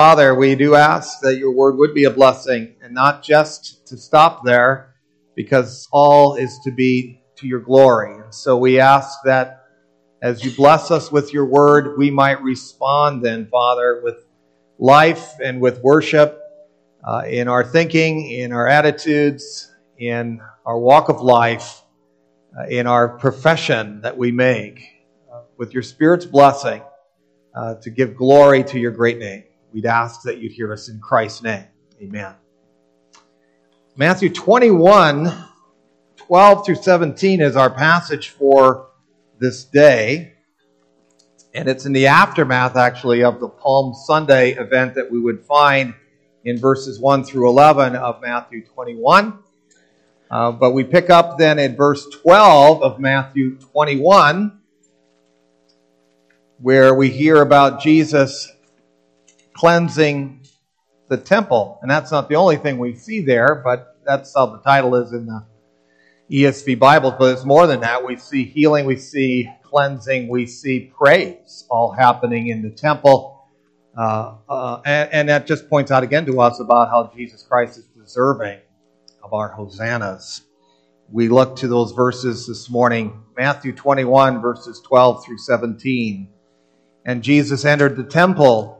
Father, we do ask that your word would be a blessing and not just to stop there, because all is to be to your glory. And so we ask that as you bless us with your word, we might respond then, Father, with life and with worship uh, in our thinking, in our attitudes, in our walk of life, uh, in our profession that we make, uh, with your Spirit's blessing uh, to give glory to your great name. We'd ask that you'd hear us in Christ's name. Amen. Matthew 21, 12 through 17 is our passage for this day. And it's in the aftermath, actually, of the Palm Sunday event that we would find in verses 1 through 11 of Matthew 21. Uh, but we pick up then in verse 12 of Matthew 21, where we hear about Jesus cleansing the temple. And that's not the only thing we see there, but that's how the title is in the ESV Bibles. But it's more than that. We see healing, we see cleansing, we see praise all happening in the temple. Uh, uh, and, and that just points out again to us about how Jesus Christ is deserving of our hosannas. We look to those verses this morning Matthew 21, verses 12 through 17. And Jesus entered the temple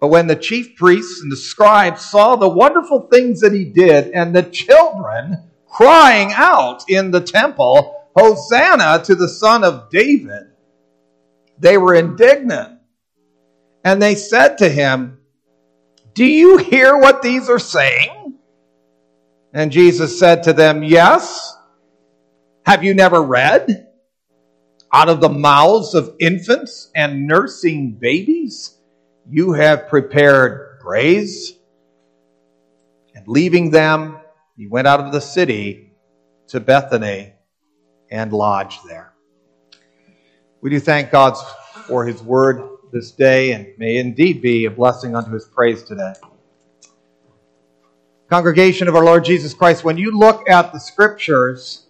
But when the chief priests and the scribes saw the wonderful things that he did, and the children crying out in the temple, Hosanna to the Son of David, they were indignant. And they said to him, Do you hear what these are saying? And Jesus said to them, Yes. Have you never read? Out of the mouths of infants and nursing babies? You have prepared praise. And leaving them, he went out of the city to Bethany and lodged there. We do thank God for his word this day and may indeed be a blessing unto his praise today. Congregation of our Lord Jesus Christ, when you look at the scriptures,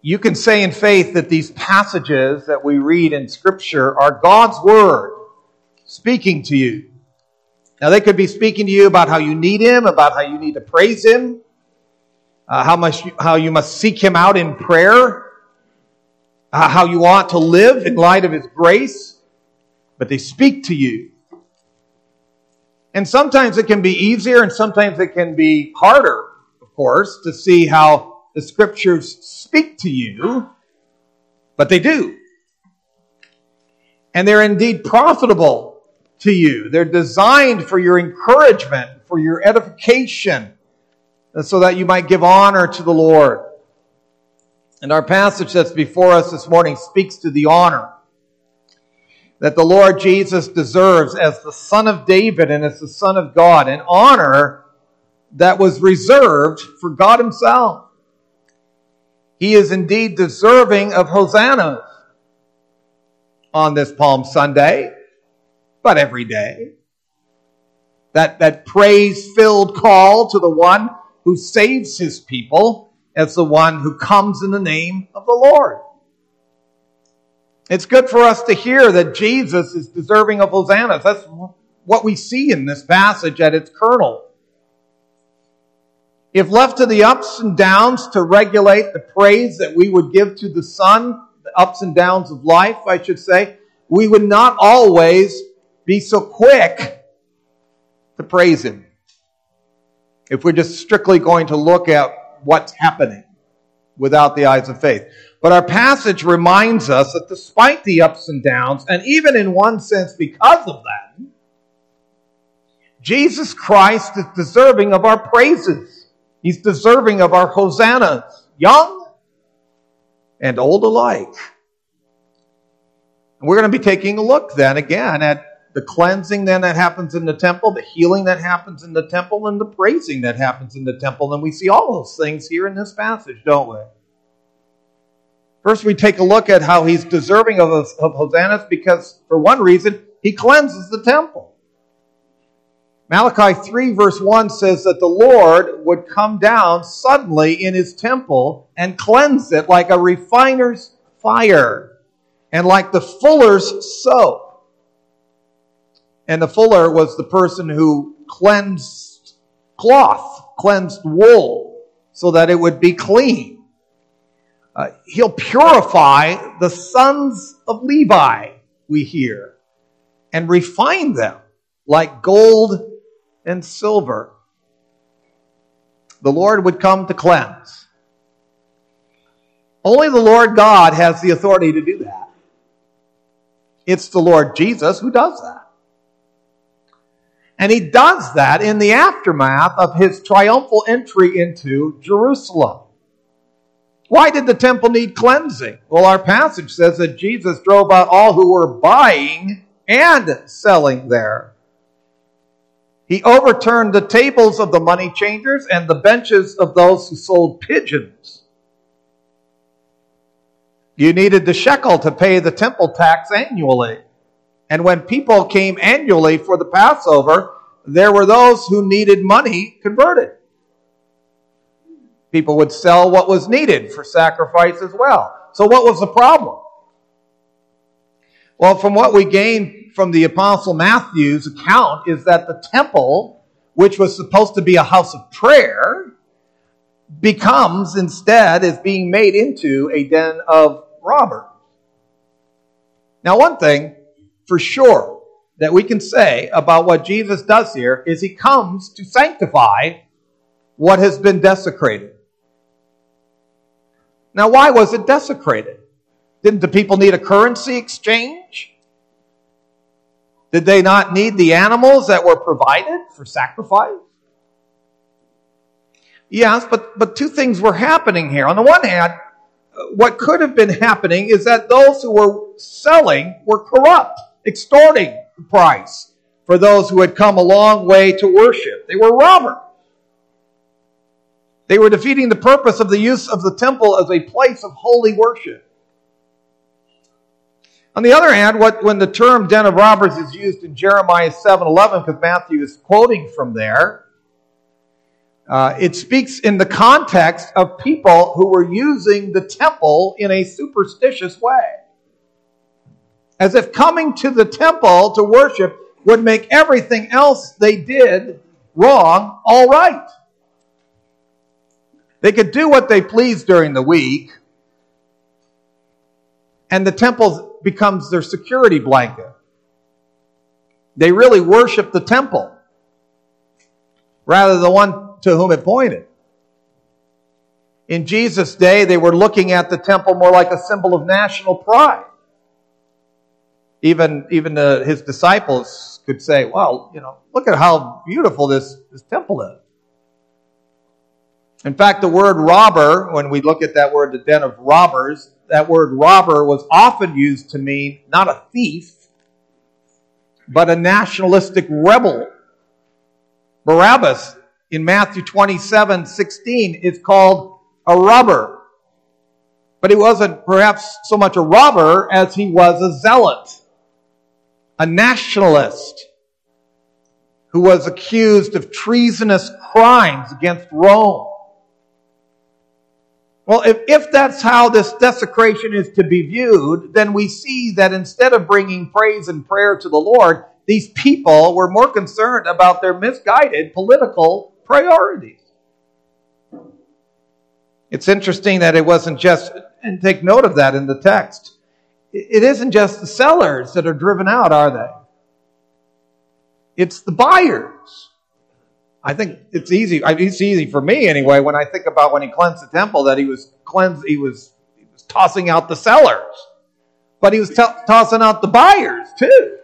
you can say in faith that these passages that we read in scripture are God's word speaking to you. Now, they could be speaking to you about how you need Him, about how you need to praise Him, uh, how, much, how you must seek Him out in prayer, uh, how you ought to live in light of His grace. But they speak to you. And sometimes it can be easier and sometimes it can be harder, of course, to see how the Scriptures speak to you, but they do. And they're indeed profitable to you. They're designed for your encouragement, for your edification, so that you might give honor to the Lord. And our passage that's before us this morning speaks to the honor that the Lord Jesus deserves as the Son of David and as the Son of God, an honor that was reserved for God Himself. He is indeed deserving of hosannas on this Palm Sunday but every day. That, that praise filled call to the one who saves his people as the one who comes in the name of the Lord. It's good for us to hear that Jesus is deserving of hosannas. That's what we see in this passage at its kernel. If left to the ups and downs to regulate the praise that we would give to the Son, the ups and downs of life, I should say, we would not always be so quick to praise Him if we're just strictly going to look at what's happening without the eyes of faith. But our passage reminds us that despite the ups and downs, and even in one sense because of that, Jesus Christ is deserving of our praises. He's deserving of our hosannas, young and old alike. And we're going to be taking a look then again at the cleansing then that happens in the temple, the healing that happens in the temple, and the praising that happens in the temple. And we see all those things here in this passage, don't we? First, we take a look at how he's deserving of, of hosannas because, for one reason, he cleanses the temple. Malachi 3, verse 1 says that the Lord would come down suddenly in his temple and cleanse it like a refiner's fire and like the fuller's soap. And the fuller was the person who cleansed cloth, cleansed wool, so that it would be clean. Uh, he'll purify the sons of Levi, we hear, and refine them like gold and silver. The Lord would come to cleanse. Only the Lord God has the authority to do that. It's the Lord Jesus who does that. And he does that in the aftermath of his triumphal entry into Jerusalem. Why did the temple need cleansing? Well, our passage says that Jesus drove out all who were buying and selling there. He overturned the tables of the money changers and the benches of those who sold pigeons. You needed the shekel to pay the temple tax annually. And when people came annually for the Passover, there were those who needed money converted. People would sell what was needed for sacrifice as well. So, what was the problem? Well, from what we gain from the Apostle Matthew's account, is that the temple, which was supposed to be a house of prayer, becomes instead is being made into a den of robbers. Now, one thing for sure that we can say about what Jesus does here is he comes to sanctify what has been desecrated. Now, why was it desecrated? Didn't the people need a currency exchange? Did they not need the animals that were provided for sacrifice? Yes, but, but two things were happening here. On the one hand, what could have been happening is that those who were selling were corrupt, extorting the price for those who had come a long way to worship. They were robbers. They were defeating the purpose of the use of the temple as a place of holy worship. On the other hand, what, when the term den of robbers is used in Jeremiah 7:11, because Matthew is quoting from there, uh, it speaks in the context of people who were using the temple in a superstitious way. As if coming to the temple to worship would make everything else they did wrong all right. They could do what they pleased during the week, and the temple becomes their security blanket. They really worship the temple rather than the one to whom it pointed. In Jesus' day, they were looking at the temple more like a symbol of national pride. Even, even uh, his disciples could say, well, you know, look at how beautiful this, this temple is. In fact, the word robber, when we look at that word, the den of robbers, that word robber was often used to mean not a thief, but a nationalistic rebel. Barabbas in Matthew 27 16 is called a robber. But he wasn't perhaps so much a robber as he was a zealot, a nationalist who was accused of treasonous crimes against Rome. Well, if, if that's how this desecration is to be viewed, then we see that instead of bringing praise and prayer to the Lord, these people were more concerned about their misguided political priorities. It's interesting that it wasn't just, and take note of that in the text. It isn't just the sellers that are driven out, are they? It's the buyers. I think it's easy. It's easy for me anyway when I think about when he cleansed the temple that he was cleansed. He was, he was tossing out the sellers, but he was tossing out the buyers too.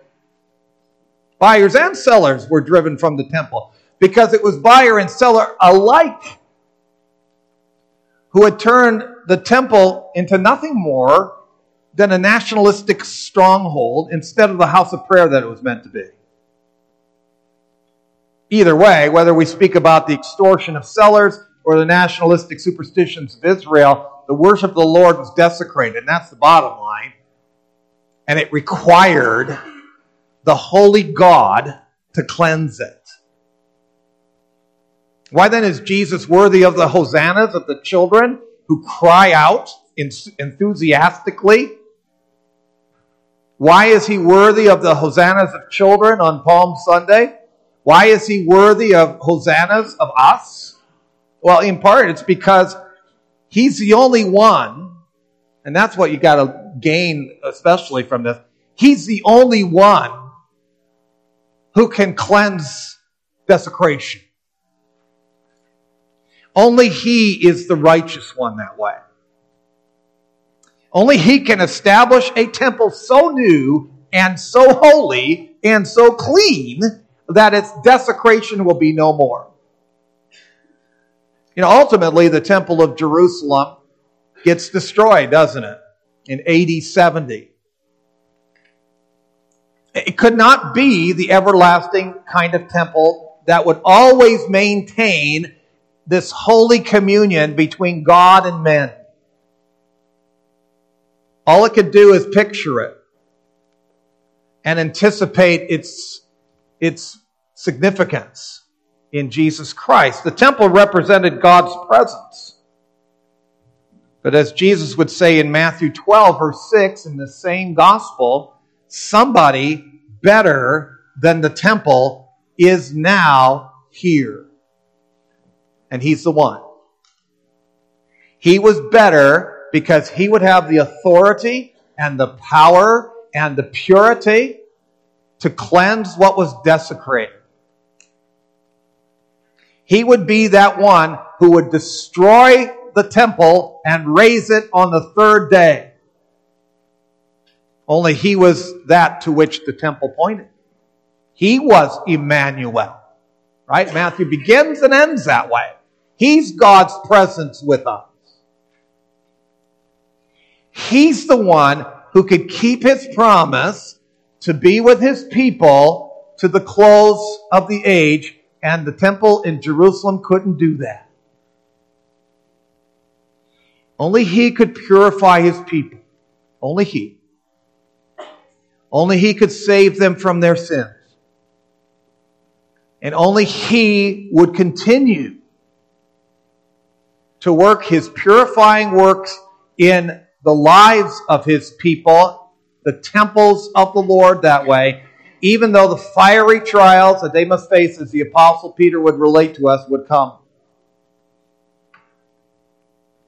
Buyers and sellers were driven from the temple because it was buyer and seller alike who had turned the temple into nothing more than a nationalistic stronghold instead of the house of prayer that it was meant to be. Either way, whether we speak about the extortion of sellers or the nationalistic superstitions of Israel, the worship of the Lord was desecrated, and that's the bottom line. And it required the holy God to cleanse it. Why then is Jesus worthy of the hosannas of the children who cry out enthusiastically? Why is he worthy of the hosannas of children on Palm Sunday? Why is he worthy of hosannas of us? Well, in part, it's because he's the only one, and that's what you got to gain, especially from this. He's the only one who can cleanse desecration. Only he is the righteous one that way. Only he can establish a temple so new and so holy and so clean that its desecration will be no more. You know, ultimately, the Temple of Jerusalem gets destroyed, doesn't it? In AD 70. It could not be the everlasting kind of temple that would always maintain this holy communion between God and men. All it could do is picture it and anticipate its, its significance in Jesus Christ. The temple represented God's presence. But as Jesus would say in Matthew 12, verse 6, in the same gospel, somebody better than the temple is now here. And he's the one. He was better because he would have the authority and the power and the purity to cleanse what was desecrated. He would be that one who would destroy the temple and raise it on the third day. Only he was that to which the temple pointed. He was Emmanuel. Right? Matthew begins and ends that way. He's God's presence with us. He's the one who could keep his promise to be with his people to the close of the age, and the temple in Jerusalem couldn't do that. Only he could purify his people. Only he. Only he could save them from their sins. And only he would continue to work his purifying works in the lives of his people, the temples of the Lord that way, even though the fiery trials that they must face, as the Apostle Peter would relate to us, would come.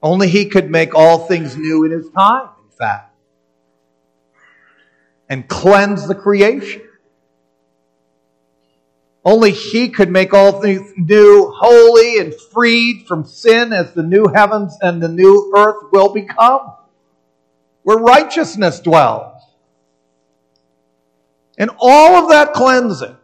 Only he could make all things new in his time, in fact, and cleanse the creation. Only He could make all things new, holy, and freed from sin as the new heavens and the new earth will become where righteousness dwells. And all of that cleansing,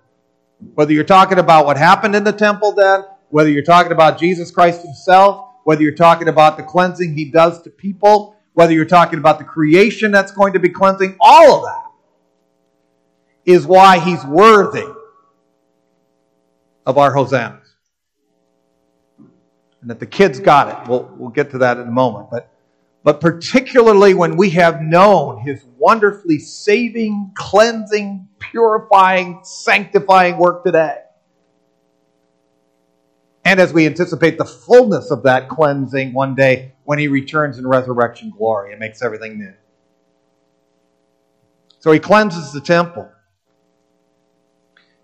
whether you're talking about what happened in the temple then, whether you're talking about Jesus Christ Himself, whether you're talking about the cleansing He does to people, whether you're talking about the creation that's going to be cleansing, all of that is why He's worthy of our hosannas. And that the kids got it. We'll, we'll get to that in a moment. But but particularly when we have known his wonderfully saving, cleansing, purifying, sanctifying work today. And as we anticipate the fullness of that cleansing one day when he returns in resurrection glory and makes everything new. So he cleanses the temple.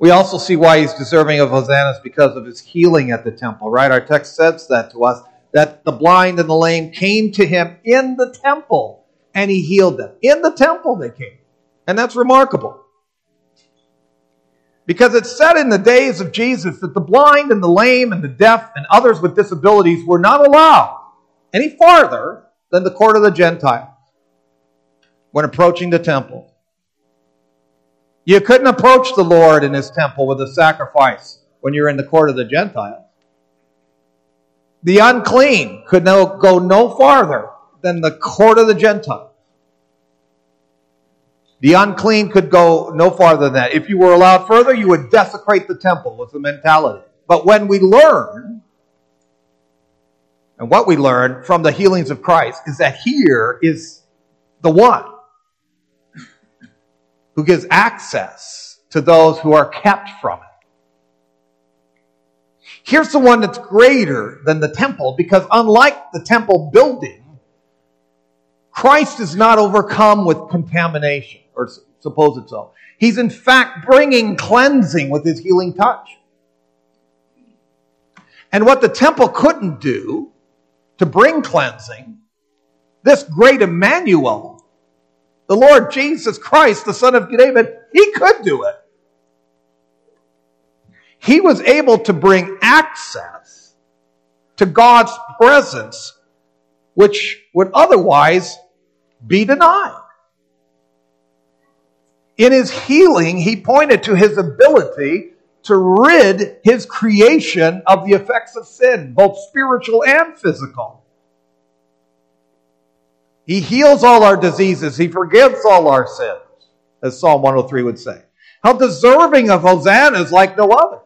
We also see why he's deserving of hosannas because of his healing at the temple, right? Our text says that to us that the blind and the lame came to him in the temple and he healed them. In the temple they came. And that's remarkable. Because it's said in the days of Jesus that the blind and the lame and the deaf and others with disabilities were not allowed any farther than the court of the Gentiles when approaching the temple. You couldn't approach the Lord in his temple with a sacrifice when you're in the court of the Gentiles. The unclean could no, go no farther than the court of the Gentiles. The unclean could go no farther than that. If you were allowed further, you would desecrate the temple, was the mentality. But when we learn, and what we learn from the healings of Christ, is that here is the one who gives access to those who are kept from it. Here's the one that's greater than the temple because unlike the temple building, Christ is not overcome with contamination or suppose it so. He's in fact bringing cleansing with his healing touch. And what the temple couldn't do to bring cleansing, this great Emmanuel, the Lord Jesus Christ, the Son of David, he could do it. He was able to bring access to God's presence, which would otherwise be denied. In his healing, he pointed to his ability to rid his creation of the effects of sin, both spiritual and physical. He heals all our diseases. He forgives all our sins, as Psalm 103 would say. How deserving of hosannas like no other.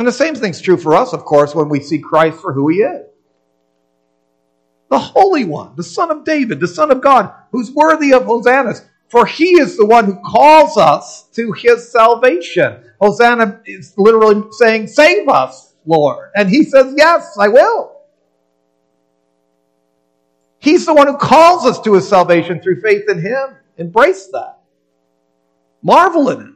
And the same thing's true for us, of course, when we see Christ for who he is the Holy One, the Son of David, the Son of God, who's worthy of hosannas. For he is the one who calls us to his salvation. Hosanna is literally saying, Save us, Lord. And he says, Yes, I will. He's the one who calls us to his salvation through faith in him. Embrace that. Marvel in it.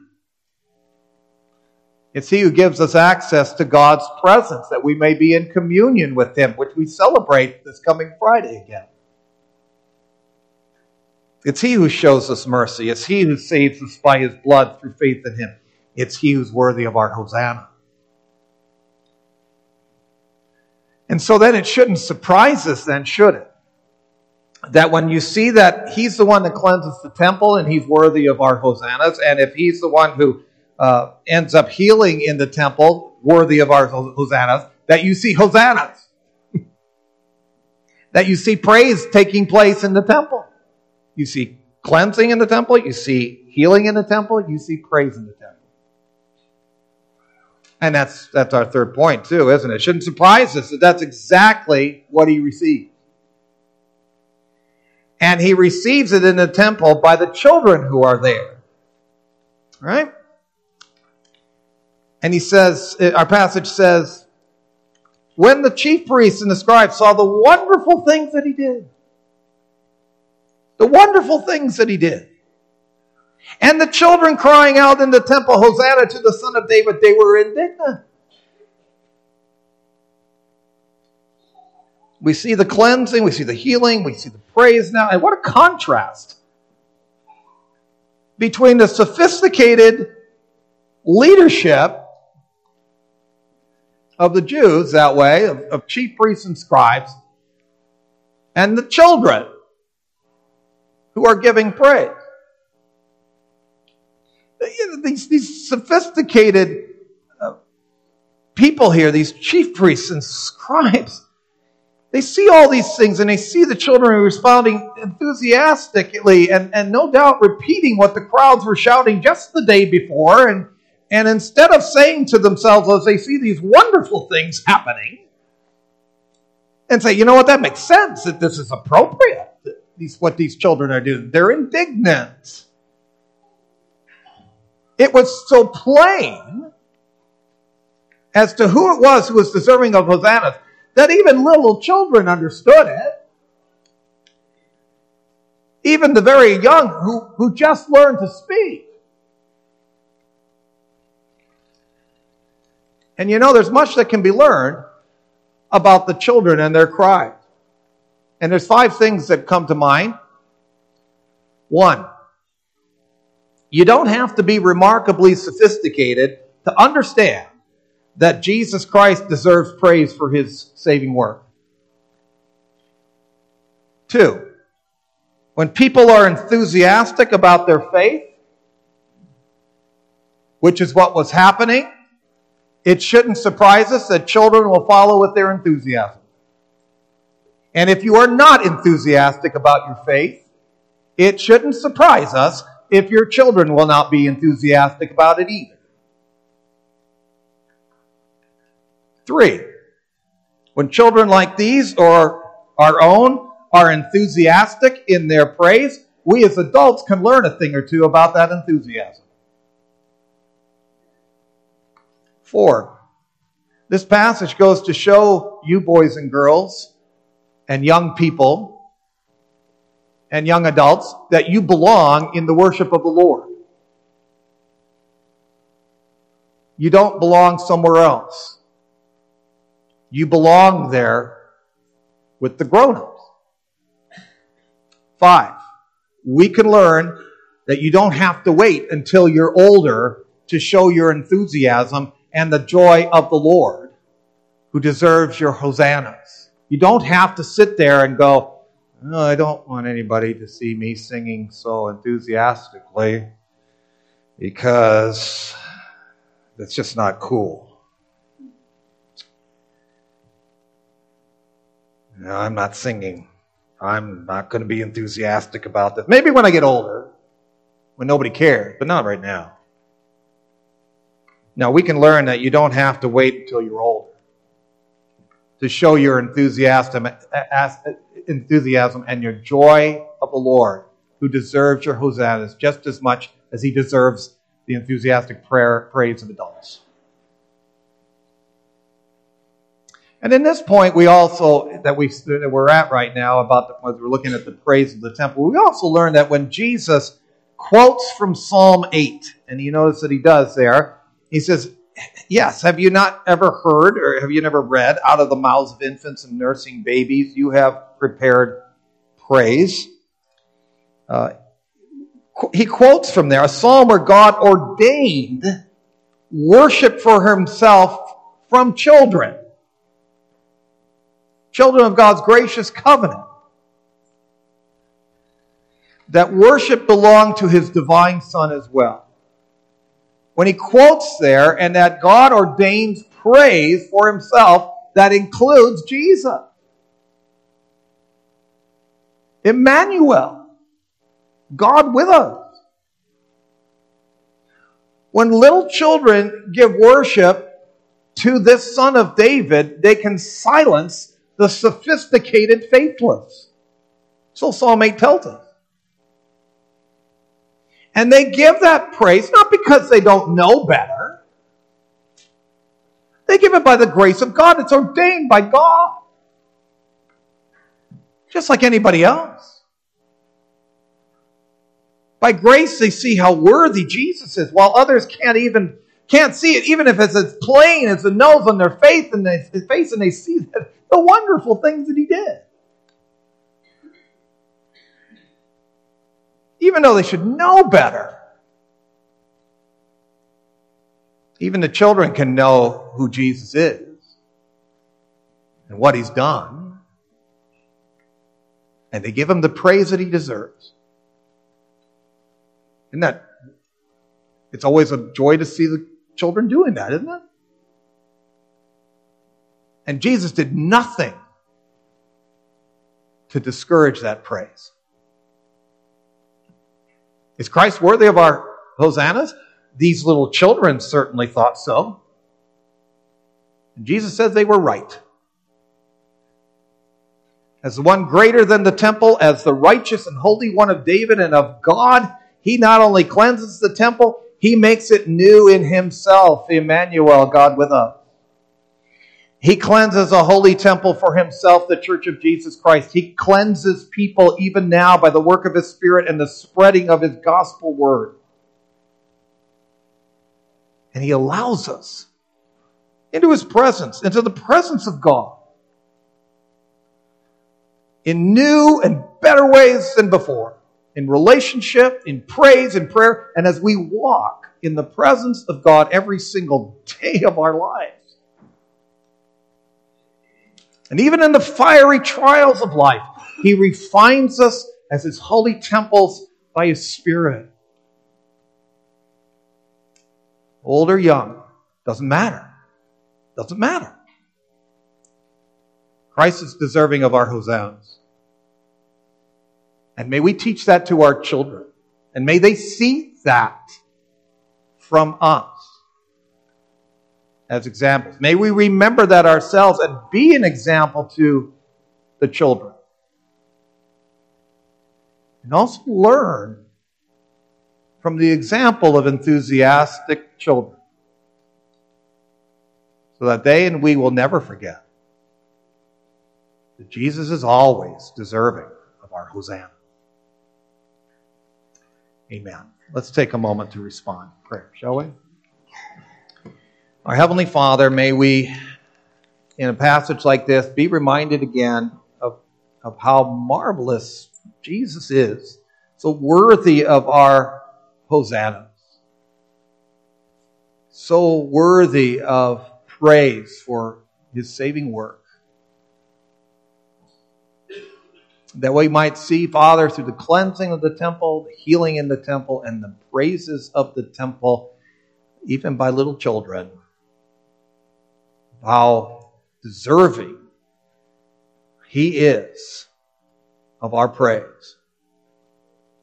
It's He who gives us access to God's presence that we may be in communion with Him, which we celebrate this coming Friday again. It's He who shows us mercy. It's He who saves us by His blood through faith in Him. It's He who's worthy of our Hosanna. And so then it shouldn't surprise us, then, should it? That when you see that He's the one that cleanses the temple and He's worthy of our Hosannas, and if He's the one who uh, ends up healing in the temple, worthy of our hosannas, that you see hosannas. that you see praise taking place in the temple. You see cleansing in the temple, you see healing in the temple, you see praise in the temple. And that's that's our third point too, isn't it? shouldn't surprise us that that's exactly what he received. And he receives it in the temple by the children who are there. Right? And he says, uh, our passage says, when the chief priests and the scribes saw the wonderful things that he did, the wonderful things that he did, and the children crying out in the temple, Hosanna to the Son of David, they were indignant. We see the cleansing, we see the healing, we see the praise now. And what a contrast between the sophisticated leadership of the Jews that way, of, of chief priests and scribes, and the children who are giving praise. These, these sophisticated uh, people here, these chief priests and scribes, they see all these things and they see the children responding enthusiastically and, and no doubt repeating what the crowds were shouting just the day before and and instead of saying to themselves as they see these wonderful things happening, and say, you know what, that makes sense, that this is appropriate, these, what these children are doing, they're indignant. It was so plain as to who it was who was deserving of hosannas that even little children understood it. Even the very young who, who just learned to speak. And you know, there's much that can be learned about the children and their cries. And there's five things that come to mind. One, you don't have to be remarkably sophisticated to understand that Jesus Christ deserves praise for his saving work. Two, when people are enthusiastic about their faith, which is what was happening, it shouldn't surprise us that children will follow with their enthusiasm. And if you are not enthusiastic about your faith, it shouldn't surprise us if your children will not be enthusiastic about it either. Three, when children like these or our own are enthusiastic in their praise, we as adults can learn a thing or two about that enthusiasm. Four, this passage goes to show you boys and girls and young people and young adults that you belong in the worship of the Lord. You don't belong somewhere else. You belong there with the grown ups. Five, we can learn that you don't have to wait until you're older to show your enthusiasm and the joy of the Lord who deserves your hosannas. You don't have to sit there and go, I don't want anybody to see me singing so enthusiastically because that's just not cool. No, I'm not singing I'm not going to be enthusiastic about this. Maybe when I get older, when nobody cares, but not right now. Now, we can learn that you don't have to wait until you're older to show your enthusiasm, enthusiasm and your joy of the Lord, who deserves your hosannas just as much as he deserves the enthusiastic prayer, praise of adults. And in this point, we also, that, we, that we're at right now, about the, we're looking at the praise of the temple, we also learn that when Jesus quotes from Psalm 8, and you notice that he does there, he says, Yes, have you not ever heard or have you never read, out of the mouths of infants and nursing babies, you have prepared praise? Uh, he quotes from there a psalm where God ordained worship for himself from children children of God's gracious covenant. That worship belonged to his divine Son as well. When he quotes there, and that God ordains praise for himself, that includes Jesus. Emmanuel, God with us. When little children give worship to this son of David, they can silence the sophisticated faithless. So Psalm 8 tells us. And they give that praise not because they don't know better. They give it by the grace of God. It's ordained by God. Just like anybody else. By grace, they see how worthy Jesus is, while others can't even can't see it, even if it's as plain as the nose on their face and they, face, and they see the wonderful things that he did. Even though they should know better. Even the children can know who Jesus is and what he's done. And they give him the praise that he deserves. Isn't that? It's always a joy to see the children doing that, isn't it? And Jesus did nothing to discourage that praise. Is Christ worthy of our hosannas? These little children certainly thought so. And Jesus says they were right. As the one greater than the temple, as the righteous and holy one of David and of God, he not only cleanses the temple, he makes it new in himself, Emmanuel, God with us. He cleanses a holy temple for himself, the church of Jesus Christ. He cleanses people even now by the work of his Spirit and the spreading of his gospel word. And he allows us into his presence, into the presence of God in new and better ways than before, in relationship, in praise, in prayer, and as we walk in the presence of God every single day of our lives. And even in the fiery trials of life, He refines us as His holy temples by His Spirit. Old or young, doesn't matter. Doesn't matter. Christ is deserving of our hosannas. And may we teach that to our children. And may they see that from us as examples. May we remember that ourselves and be an example to the children. And also learn from the example of enthusiastic children so that they and we will never forget that Jesus is always deserving of our Hosanna. Amen. Let's take a moment to respond in prayer, shall we? Our Heavenly Father, may we, in a passage like this, be reminded again of, of how marvelous Jesus is, so worthy of our hosannas, so worthy of praise for his saving work. That we might see, Father, through the cleansing of the temple, the healing in the temple, and the praises of the temple, even by little children, how deserving he is of our praise.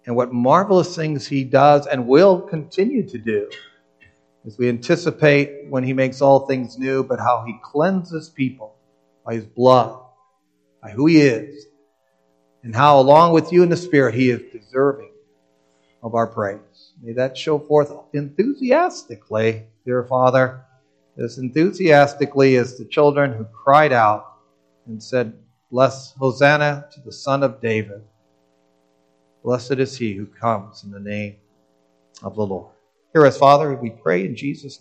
And what marvelous things he does and will continue to do as we anticipate when he makes all things new, but how he cleanses people by his blood, by who he is, and how, along with you in the Spirit, he is deserving of our praise. May that show forth enthusiastically, dear Father, as enthusiastically as the children who cried out and said, Bless Hosanna to the Son of David. Blessed is he who comes in the name of the Lord. Hear us, Father, we pray in Jesus' name.